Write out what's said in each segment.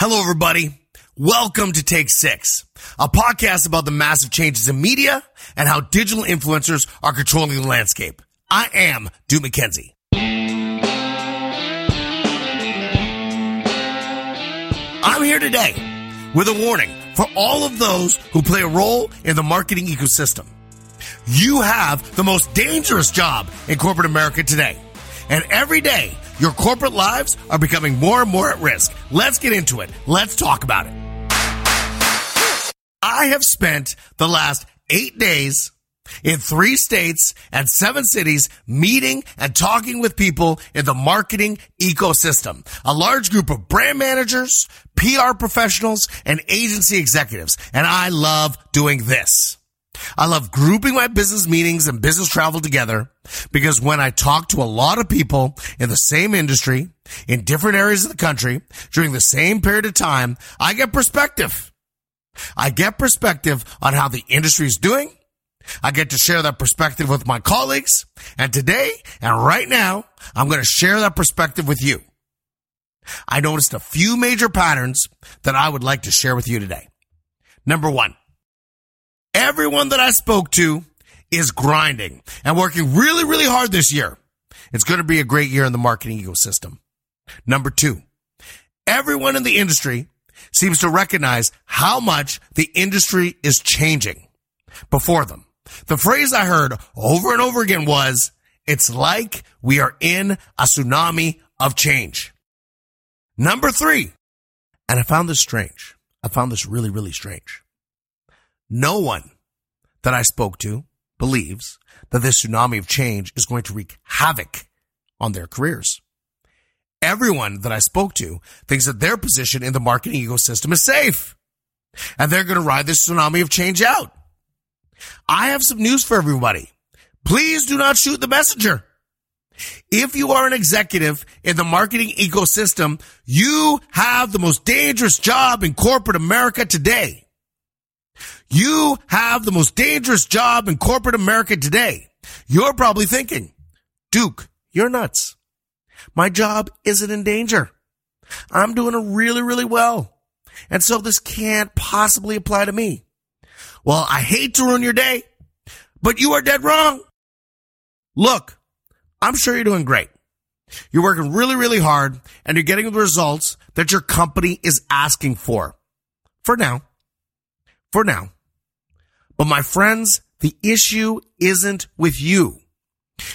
Hello, everybody. Welcome to Take Six, a podcast about the massive changes in media and how digital influencers are controlling the landscape. I am Duke McKenzie. I'm here today with a warning for all of those who play a role in the marketing ecosystem. You have the most dangerous job in corporate America today. And every day, your corporate lives are becoming more and more at risk. Let's get into it. Let's talk about it. I have spent the last eight days in three states and seven cities meeting and talking with people in the marketing ecosystem. A large group of brand managers, PR professionals, and agency executives. And I love doing this. I love grouping my business meetings and business travel together because when I talk to a lot of people in the same industry, in different areas of the country, during the same period of time, I get perspective. I get perspective on how the industry is doing. I get to share that perspective with my colleagues. And today and right now, I'm going to share that perspective with you. I noticed a few major patterns that I would like to share with you today. Number one, Everyone that I spoke to is grinding and working really, really hard this year. It's going to be a great year in the marketing ecosystem. Number two, everyone in the industry seems to recognize how much the industry is changing before them. The phrase I heard over and over again was, it's like we are in a tsunami of change. Number three, and I found this strange. I found this really, really strange. No one that I spoke to believes that this tsunami of change is going to wreak havoc on their careers. Everyone that I spoke to thinks that their position in the marketing ecosystem is safe and they're going to ride this tsunami of change out. I have some news for everybody. Please do not shoot the messenger. If you are an executive in the marketing ecosystem, you have the most dangerous job in corporate America today. You have the most dangerous job in corporate America today. You're probably thinking, Duke, you're nuts. My job isn't in danger. I'm doing really, really well. And so this can't possibly apply to me. Well, I hate to ruin your day, but you are dead wrong. Look, I'm sure you're doing great. You're working really, really hard and you're getting the results that your company is asking for. For now. For now. But my friends, the issue isn't with you.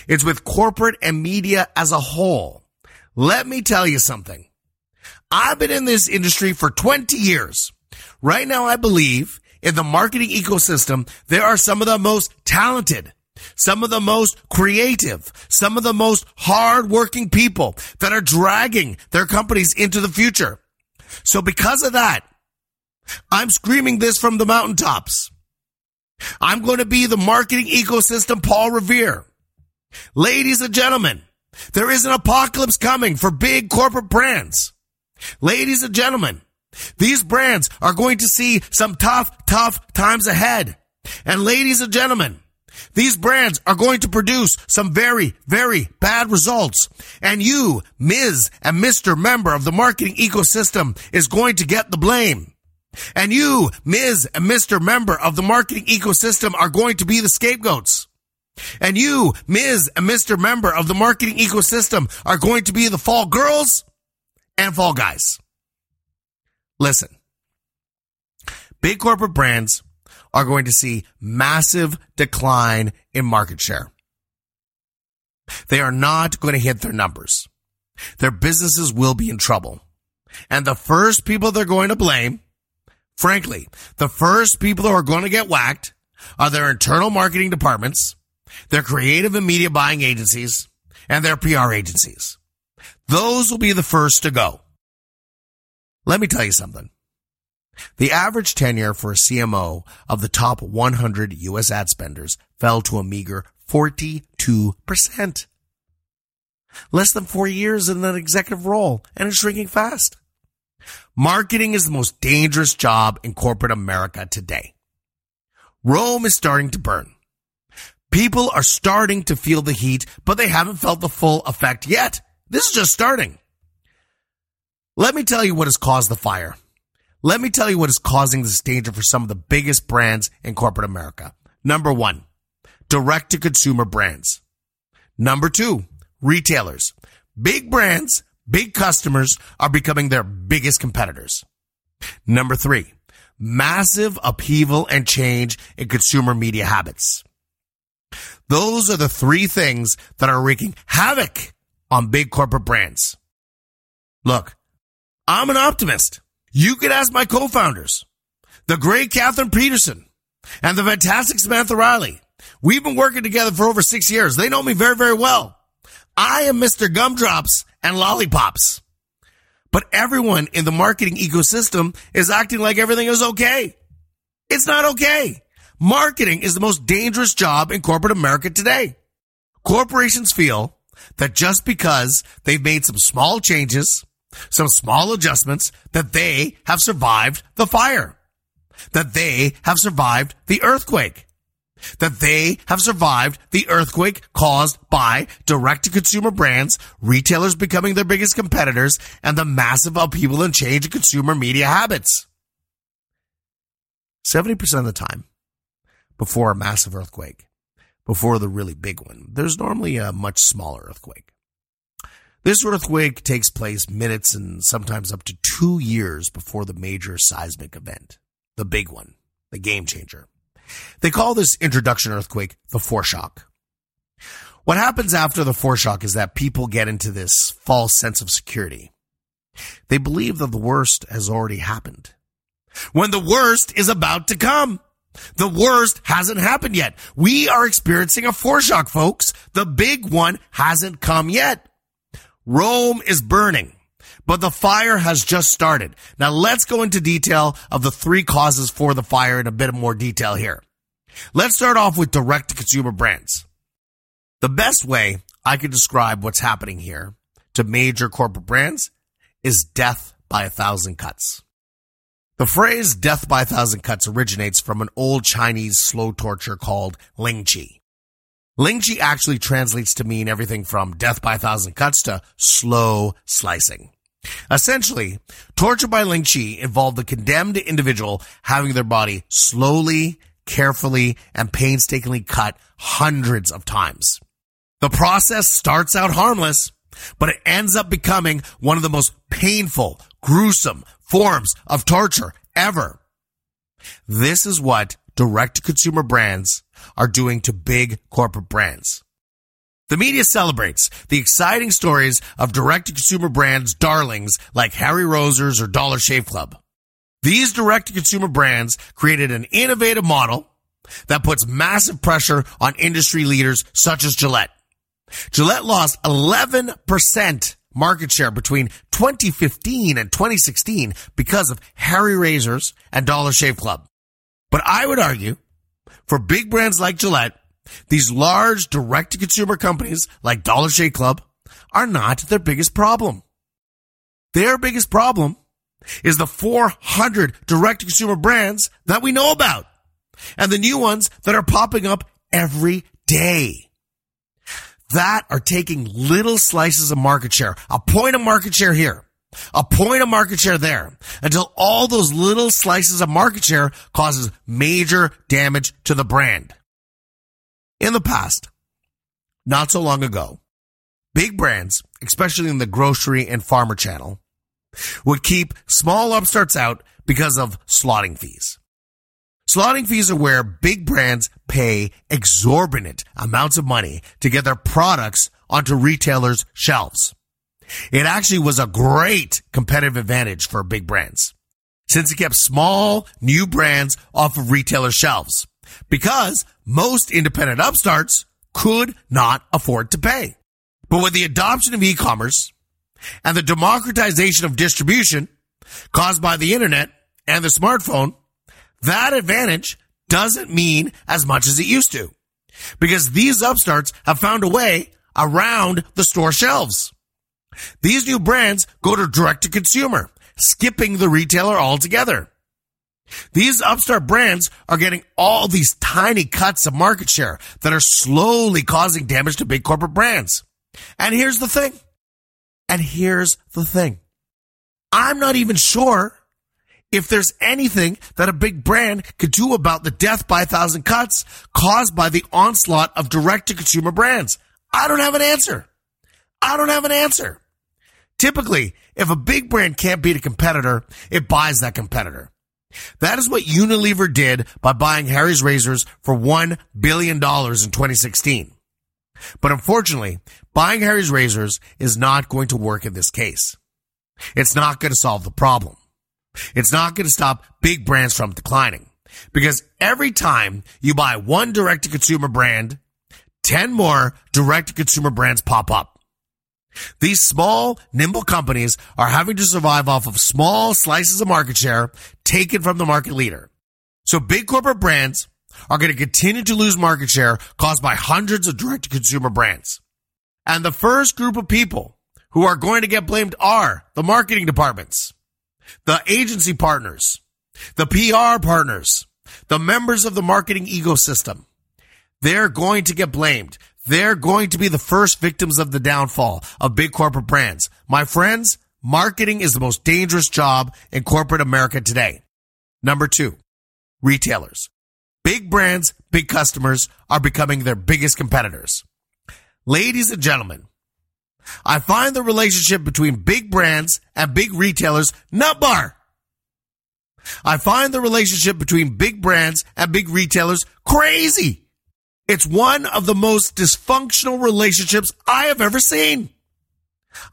It's with corporate and media as a whole. Let me tell you something. I've been in this industry for 20 years. Right now, I believe in the marketing ecosystem, there are some of the most talented, some of the most creative, some of the most hardworking people that are dragging their companies into the future. So because of that, I'm screaming this from the mountaintops. I'm going to be the marketing ecosystem Paul Revere. Ladies and gentlemen, there is an apocalypse coming for big corporate brands. Ladies and gentlemen, these brands are going to see some tough, tough times ahead. And ladies and gentlemen, these brands are going to produce some very, very bad results. And you, Ms. and Mr. Member of the marketing ecosystem is going to get the blame. And you, Ms. and Mr. Member of the marketing ecosystem are going to be the scapegoats. And you, Ms. and Mr. Member of the marketing ecosystem are going to be the fall girls and fall guys. Listen, big corporate brands are going to see massive decline in market share. They are not going to hit their numbers. Their businesses will be in trouble. And the first people they're going to blame Frankly, the first people who are going to get whacked are their internal marketing departments, their creative and media buying agencies, and their PR agencies. Those will be the first to go. Let me tell you something. The average tenure for a CMO of the top 100 US ad spenders fell to a meager 42%. Less than four years in an executive role and it's shrinking fast. Marketing is the most dangerous job in corporate America today. Rome is starting to burn. People are starting to feel the heat, but they haven't felt the full effect yet. This is just starting. Let me tell you what has caused the fire. Let me tell you what is causing this danger for some of the biggest brands in corporate America. Number one, direct to consumer brands. Number two, retailers. Big brands, big customers are becoming their biggest competitors. Number three, massive upheaval and change in consumer media habits. Those are the three things that are wreaking havoc on big corporate brands. Look, I'm an optimist. You could ask my co-founders, the great Catherine Peterson and the fantastic Samantha Riley. We've been working together for over six years. They know me very, very well. I am Mr. Gumdrops and Lollipops. But everyone in the marketing ecosystem is acting like everything is okay. It's not okay. Marketing is the most dangerous job in corporate America today. Corporations feel that just because they've made some small changes, some small adjustments, that they have survived the fire, that they have survived the earthquake that they have survived the earthquake caused by direct to consumer brands, retailers becoming their biggest competitors, and the massive upheaval and change in consumer media habits. 70% of the time, before a massive earthquake, before the really big one, there's normally a much smaller earthquake. This earthquake takes place minutes and sometimes up to two years before the major seismic event, the big one, the game changer. They call this introduction earthquake the foreshock. What happens after the foreshock is that people get into this false sense of security. They believe that the worst has already happened. When the worst is about to come. The worst hasn't happened yet. We are experiencing a foreshock, folks. The big one hasn't come yet. Rome is burning, but the fire has just started. Now let's go into detail of the three causes for the fire in a bit more detail here. Let's start off with direct to consumer brands. The best way I could describe what's happening here to major corporate brands is death by a thousand cuts. The phrase death by a thousand cuts originates from an old Chinese slow torture called Ling Chi. Ling Chi actually translates to mean everything from death by a thousand cuts to slow slicing. Essentially, torture by Ling Chi involved the condemned individual having their body slowly carefully, and painstakingly cut hundreds of times. The process starts out harmless, but it ends up becoming one of the most painful, gruesome forms of torture ever. This is what direct to consumer brands are doing to big corporate brands. The media celebrates the exciting stories of direct to consumer brands darlings like Harry's Razors or Dollar Shave Club. These direct to consumer brands created an innovative model that puts massive pressure on industry leaders such as Gillette. Gillette lost 11% market share between 2015 and 2016 because of Harry Razors and Dollar Shave Club. But I would argue for big brands like Gillette, these large direct to consumer companies like Dollar Shave Club are not their biggest problem. Their biggest problem is the 400 direct to consumer brands that we know about and the new ones that are popping up every day. That are taking little slices of market share, a point of market share here, a point of market share there, until all those little slices of market share causes major damage to the brand. In the past, not so long ago, big brands, especially in the grocery and farmer channel, would keep small upstarts out because of slotting fees. Slotting fees are where big brands pay exorbitant amounts of money to get their products onto retailers' shelves. It actually was a great competitive advantage for big brands since it kept small new brands off of retailer shelves because most independent upstarts could not afford to pay. But with the adoption of e-commerce and the democratization of distribution caused by the internet and the smartphone, that advantage doesn't mean as much as it used to because these upstarts have found a way around the store shelves. These new brands go to direct to consumer, skipping the retailer altogether. These upstart brands are getting all these tiny cuts of market share that are slowly causing damage to big corporate brands. And here's the thing. And here's the thing. I'm not even sure if there's anything that a big brand could do about the death by a thousand cuts caused by the onslaught of direct to consumer brands. I don't have an answer. I don't have an answer. Typically, if a big brand can't beat a competitor, it buys that competitor. That is what Unilever did by buying Harry's Razors for $1 billion in 2016. But unfortunately, buying Harry's Razors is not going to work in this case. It's not going to solve the problem. It's not going to stop big brands from declining because every time you buy one direct to consumer brand, 10 more direct to consumer brands pop up. These small, nimble companies are having to survive off of small slices of market share taken from the market leader. So big corporate brands are going to continue to lose market share caused by hundreds of direct to consumer brands. And the first group of people who are going to get blamed are the marketing departments the agency partners, the PR partners, the members of the marketing ecosystem. They're going to get blamed. They're going to be the first victims of the downfall of big corporate brands. My friends, marketing is the most dangerous job in corporate America today. Number two, retailers. Big brands, big customers are becoming their biggest competitors. Ladies and gentlemen, I find the relationship between big brands and big retailers nut bar. I find the relationship between big brands and big retailers crazy. It's one of the most dysfunctional relationships I have ever seen.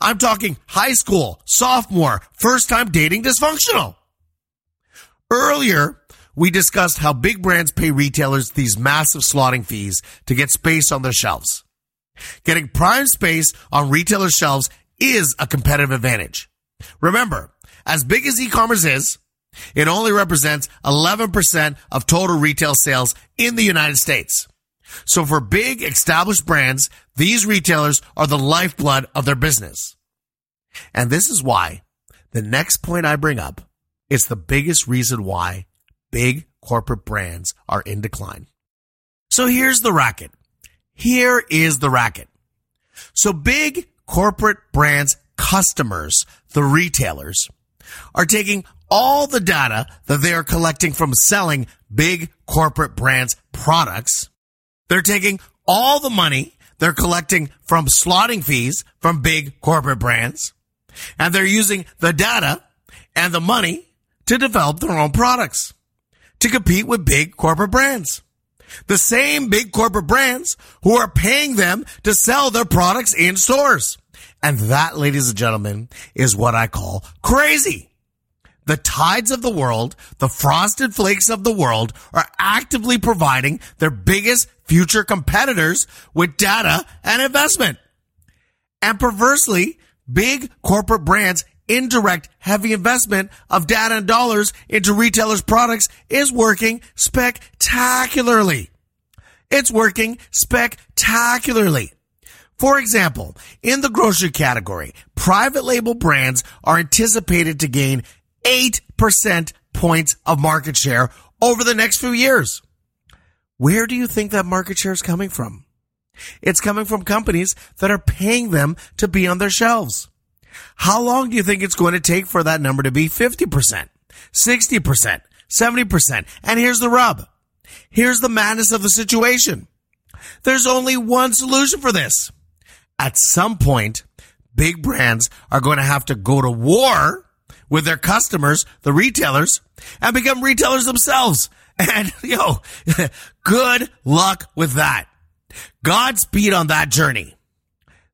I'm talking high school, sophomore, first time dating dysfunctional. Earlier, we discussed how big brands pay retailers these massive slotting fees to get space on their shelves. Getting prime space on retailer shelves is a competitive advantage. Remember, as big as e-commerce is, it only represents 11% of total retail sales in the United States. So for big established brands, these retailers are the lifeblood of their business. And this is why the next point I bring up is the biggest reason why big corporate brands are in decline. So here's the racket. Here is the racket. So big corporate brands customers, the retailers, are taking all the data that they are collecting from selling big corporate brands products. They're taking all the money they're collecting from slotting fees from big corporate brands. And they're using the data and the money to develop their own products to compete with big corporate brands. The same big corporate brands who are paying them to sell their products in stores. And that, ladies and gentlemen, is what I call crazy. The tides of the world, the frosted flakes of the world are actively providing their biggest future competitors with data and investment. And perversely, big corporate brands indirect heavy investment of data and dollars into retailers' products is working spectacularly. It's working spectacularly. For example, in the grocery category, private label brands are anticipated to gain 8% points of market share over the next few years. Where do you think that market share is coming from? It's coming from companies that are paying them to be on their shelves. How long do you think it's going to take for that number to be 50%, 60%, 70%? And here's the rub. Here's the madness of the situation. There's only one solution for this. At some point, big brands are going to have to go to war with their customers, the retailers, and become retailers themselves. And yo, good luck with that. Godspeed on that journey.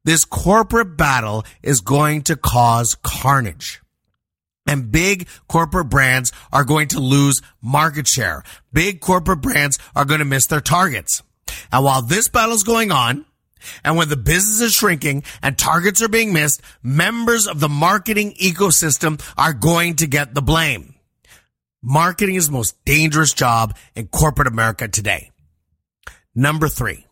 This corporate battle is going to cause carnage. And big corporate brands are going to lose market share. Big corporate brands are going to miss their targets. And while this battle is going on, and when the business is shrinking and targets are being missed, members of the marketing ecosystem are going to get the blame. Marketing is the most dangerous job in corporate America today. Number three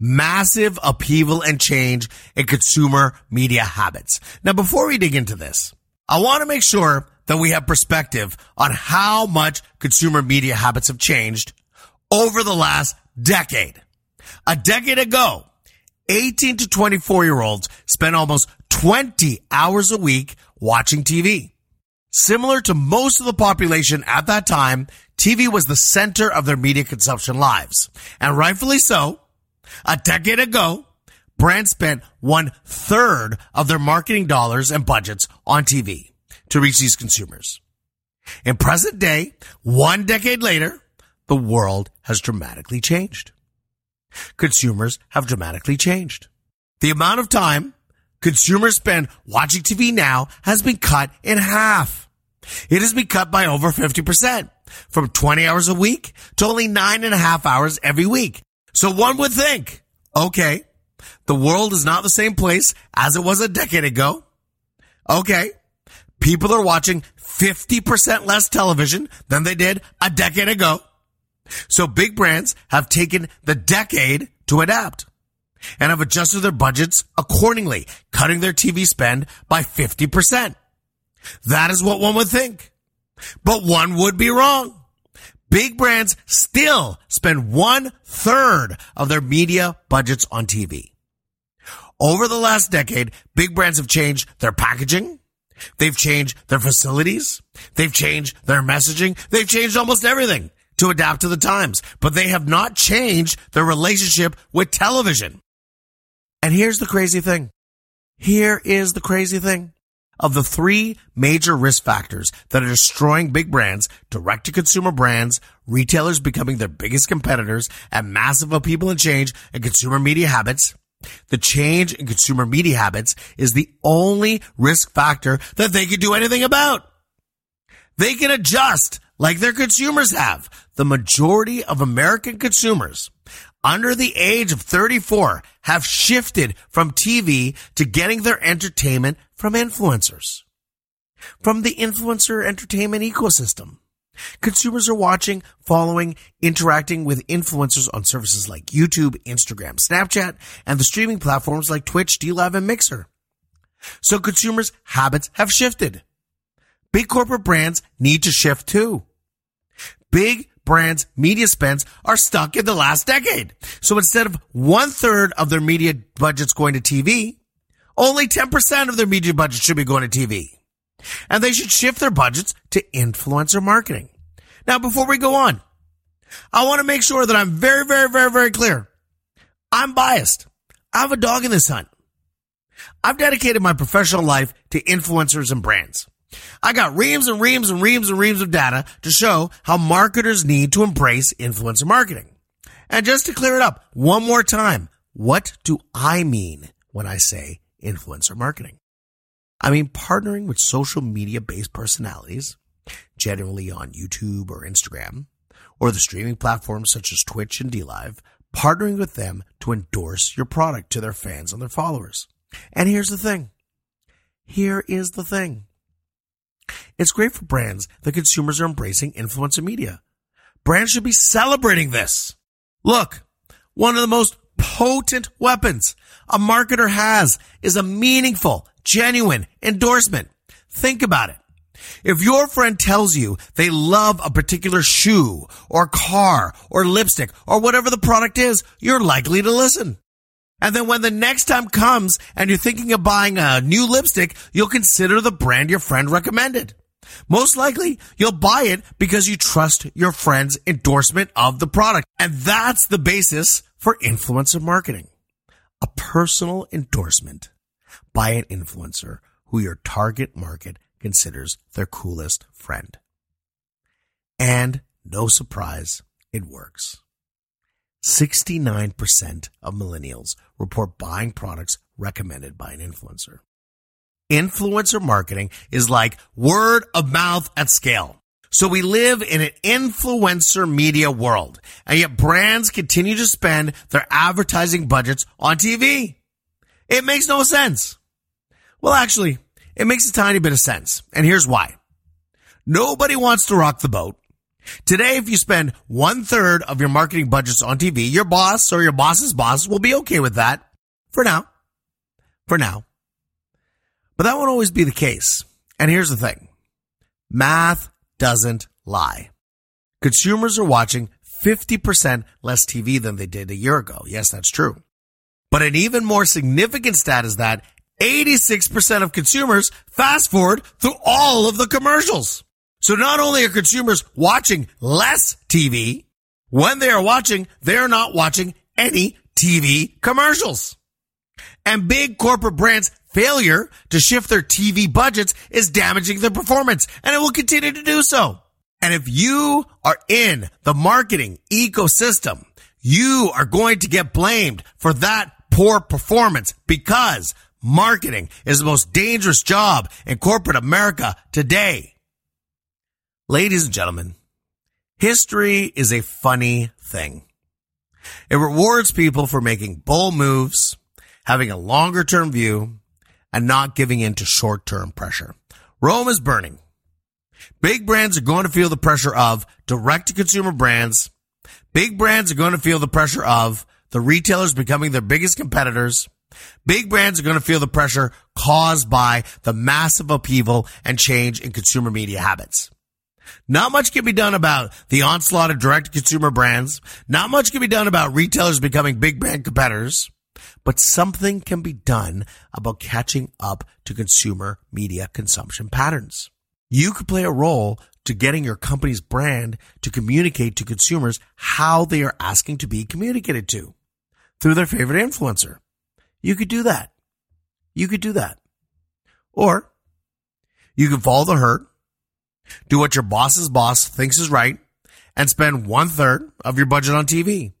massive upheaval and change in consumer media habits. Now, before we dig into this, I want to make sure that we have perspective on how much consumer media habits have changed over the last decade. A decade ago, 18 to 24 year olds spent almost 20 hours a week watching TV. Similar to most of the population at that time, TV was the center of their media consumption lives. And rightfully so. A decade ago, brands spent one third of their marketing dollars and budgets on TV to reach these consumers. In present day, one decade later, the world has dramatically changed. Consumers have dramatically changed. The amount of time consumers spend watching TV now has been cut in half. It has been cut by over 50% from 20 hours a week to only nine and a half hours every week. So one would think, okay, the world is not the same place as it was a decade ago. Okay. People are watching 50% less television than they did a decade ago. So big brands have taken the decade to adapt and have adjusted their budgets accordingly, cutting their TV spend by 50%. That is what one would think. But one would be wrong. Big brands still spend one third of their media budgets on TV. Over the last decade, big brands have changed their packaging. They've changed their facilities. They've changed their messaging. They've changed almost everything to adapt to the times, but they have not changed their relationship with television. And here's the crazy thing. Here is the crazy thing. Of the three major risk factors that are destroying big brands, direct to consumer brands, retailers becoming their biggest competitors, and massive upheaval and change in consumer media habits, the change in consumer media habits is the only risk factor that they can do anything about. They can adjust like their consumers have. The majority of American consumers under the age of 34 have shifted from TV to getting their entertainment from influencers. From the influencer entertainment ecosystem. Consumers are watching, following, interacting with influencers on services like YouTube, Instagram, Snapchat, and the streaming platforms like Twitch, DLive, and Mixer. So consumers' habits have shifted. Big corporate brands need to shift too. Big brands' media spends are stuck in the last decade. So instead of one third of their media budgets going to TV, only 10% of their media budget should be going to TV and they should shift their budgets to influencer marketing. Now, before we go on, I want to make sure that I'm very, very, very, very clear. I'm biased. I have a dog in this hunt. I've dedicated my professional life to influencers and brands. I got reams and reams and reams and reams of data to show how marketers need to embrace influencer marketing. And just to clear it up one more time, what do I mean when I say influencer marketing? I mean, partnering with social media based personalities, generally on YouTube or Instagram, or the streaming platforms such as Twitch and DLive, partnering with them to endorse your product to their fans and their followers. And here's the thing. Here is the thing. It's great for brands that consumers are embracing influencer media. Brands should be celebrating this. Look, one of the most potent weapons a marketer has is a meaningful genuine endorsement. Think about it. If your friend tells you they love a particular shoe or car or lipstick or whatever the product is, you're likely to listen. And then when the next time comes and you're thinking of buying a new lipstick, you'll consider the brand your friend recommended. Most likely, you'll buy it because you trust your friend's endorsement of the product. And that's the basis for influencer marketing. A personal endorsement by an influencer who your target market considers their coolest friend. And no surprise, it works. 69% of millennials report buying products recommended by an influencer. Influencer marketing is like word of mouth at scale. So we live in an influencer media world, and yet brands continue to spend their advertising budgets on TV. It makes no sense. Well, actually, it makes a tiny bit of sense. And here's why. Nobody wants to rock the boat. Today, if you spend one third of your marketing budgets on TV, your boss or your boss's boss will be okay with that for now. For now. But that won't always be the case. And here's the thing. Math doesn't lie. Consumers are watching 50% less TV than they did a year ago. Yes, that's true. But an even more significant stat is that 86% of consumers fast forward through all of the commercials. So not only are consumers watching less TV, when they are watching, they're not watching any TV commercials. And big corporate brands failure to shift their TV budgets is damaging their performance and it will continue to do so. And if you are in the marketing ecosystem, you are going to get blamed for that poor performance because marketing is the most dangerous job in corporate America today. Ladies and gentlemen, history is a funny thing. It rewards people for making bold moves, having a longer term view, and not giving in to short term pressure. Rome is burning. Big brands are going to feel the pressure of direct to consumer brands. Big brands are going to feel the pressure of the retailers becoming their biggest competitors. Big brands are going to feel the pressure caused by the massive upheaval and change in consumer media habits. Not much can be done about the onslaught of direct consumer brands. Not much can be done about retailers becoming big brand competitors. But something can be done about catching up to consumer media consumption patterns. You could play a role to getting your company's brand to communicate to consumers how they are asking to be communicated to through their favorite influencer. You could do that. You could do that. Or you can follow the herd, do what your boss's boss thinks is right, and spend one third of your budget on TV.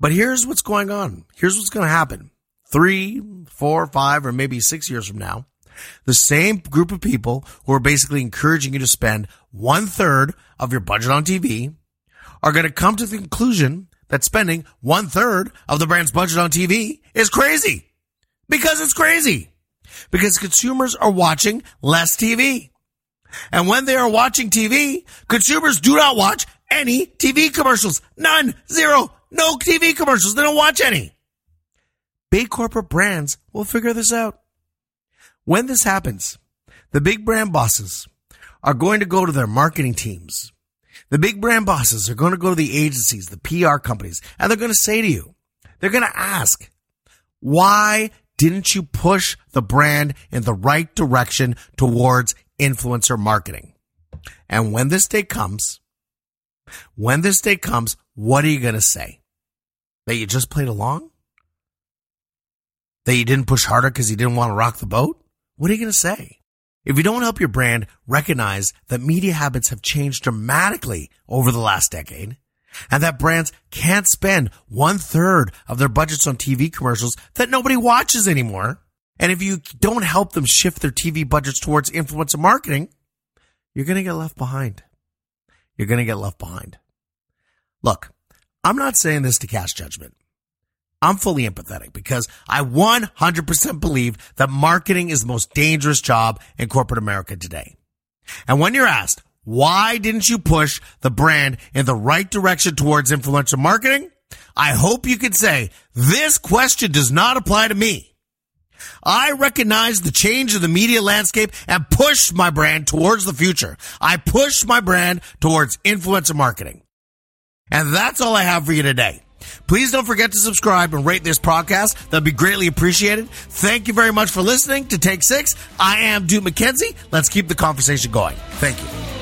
But here's what's going on. Here's what's going to happen. Three, four, five, or maybe six years from now, the same group of people who are basically encouraging you to spend one third of your budget on TV are going to come to the conclusion that spending one third of the brand's budget on TV is crazy. Because it's crazy. Because consumers are watching less TV. And when they are watching TV, consumers do not watch any TV commercials. None. Zero. No TV commercials. They don't watch any. Big corporate brands will figure this out. When this happens, the big brand bosses are going to go to their marketing teams. The big brand bosses are going to go to the agencies, the PR companies, and they're going to say to you, they're going to ask, why didn't you push the brand in the right direction towards influencer marketing? And when this day comes, when this day comes, what are you going to say? That you just played along? That you didn't push harder because you didn't want to rock the boat? What are you going to say? If you don't help your brand recognize that media habits have changed dramatically over the last decade and that brands can't spend one third of their budgets on TV commercials that nobody watches anymore. And if you don't help them shift their TV budgets towards influencer marketing, you're going to get left behind. You're going to get left behind. Look, I'm not saying this to cast judgment. I'm fully empathetic because I 100% believe that marketing is the most dangerous job in corporate America today. And when you're asked, why didn't you push the brand in the right direction towards influential marketing? I hope you can say, this question does not apply to me. I recognize the change of the media landscape and pushed my brand towards the future. I pushed my brand towards influencer marketing. And that's all I have for you today. Please don't forget to subscribe and rate this podcast. That'd be greatly appreciated. Thank you very much for listening to Take Six. I am Duke McKenzie. Let's keep the conversation going. Thank you.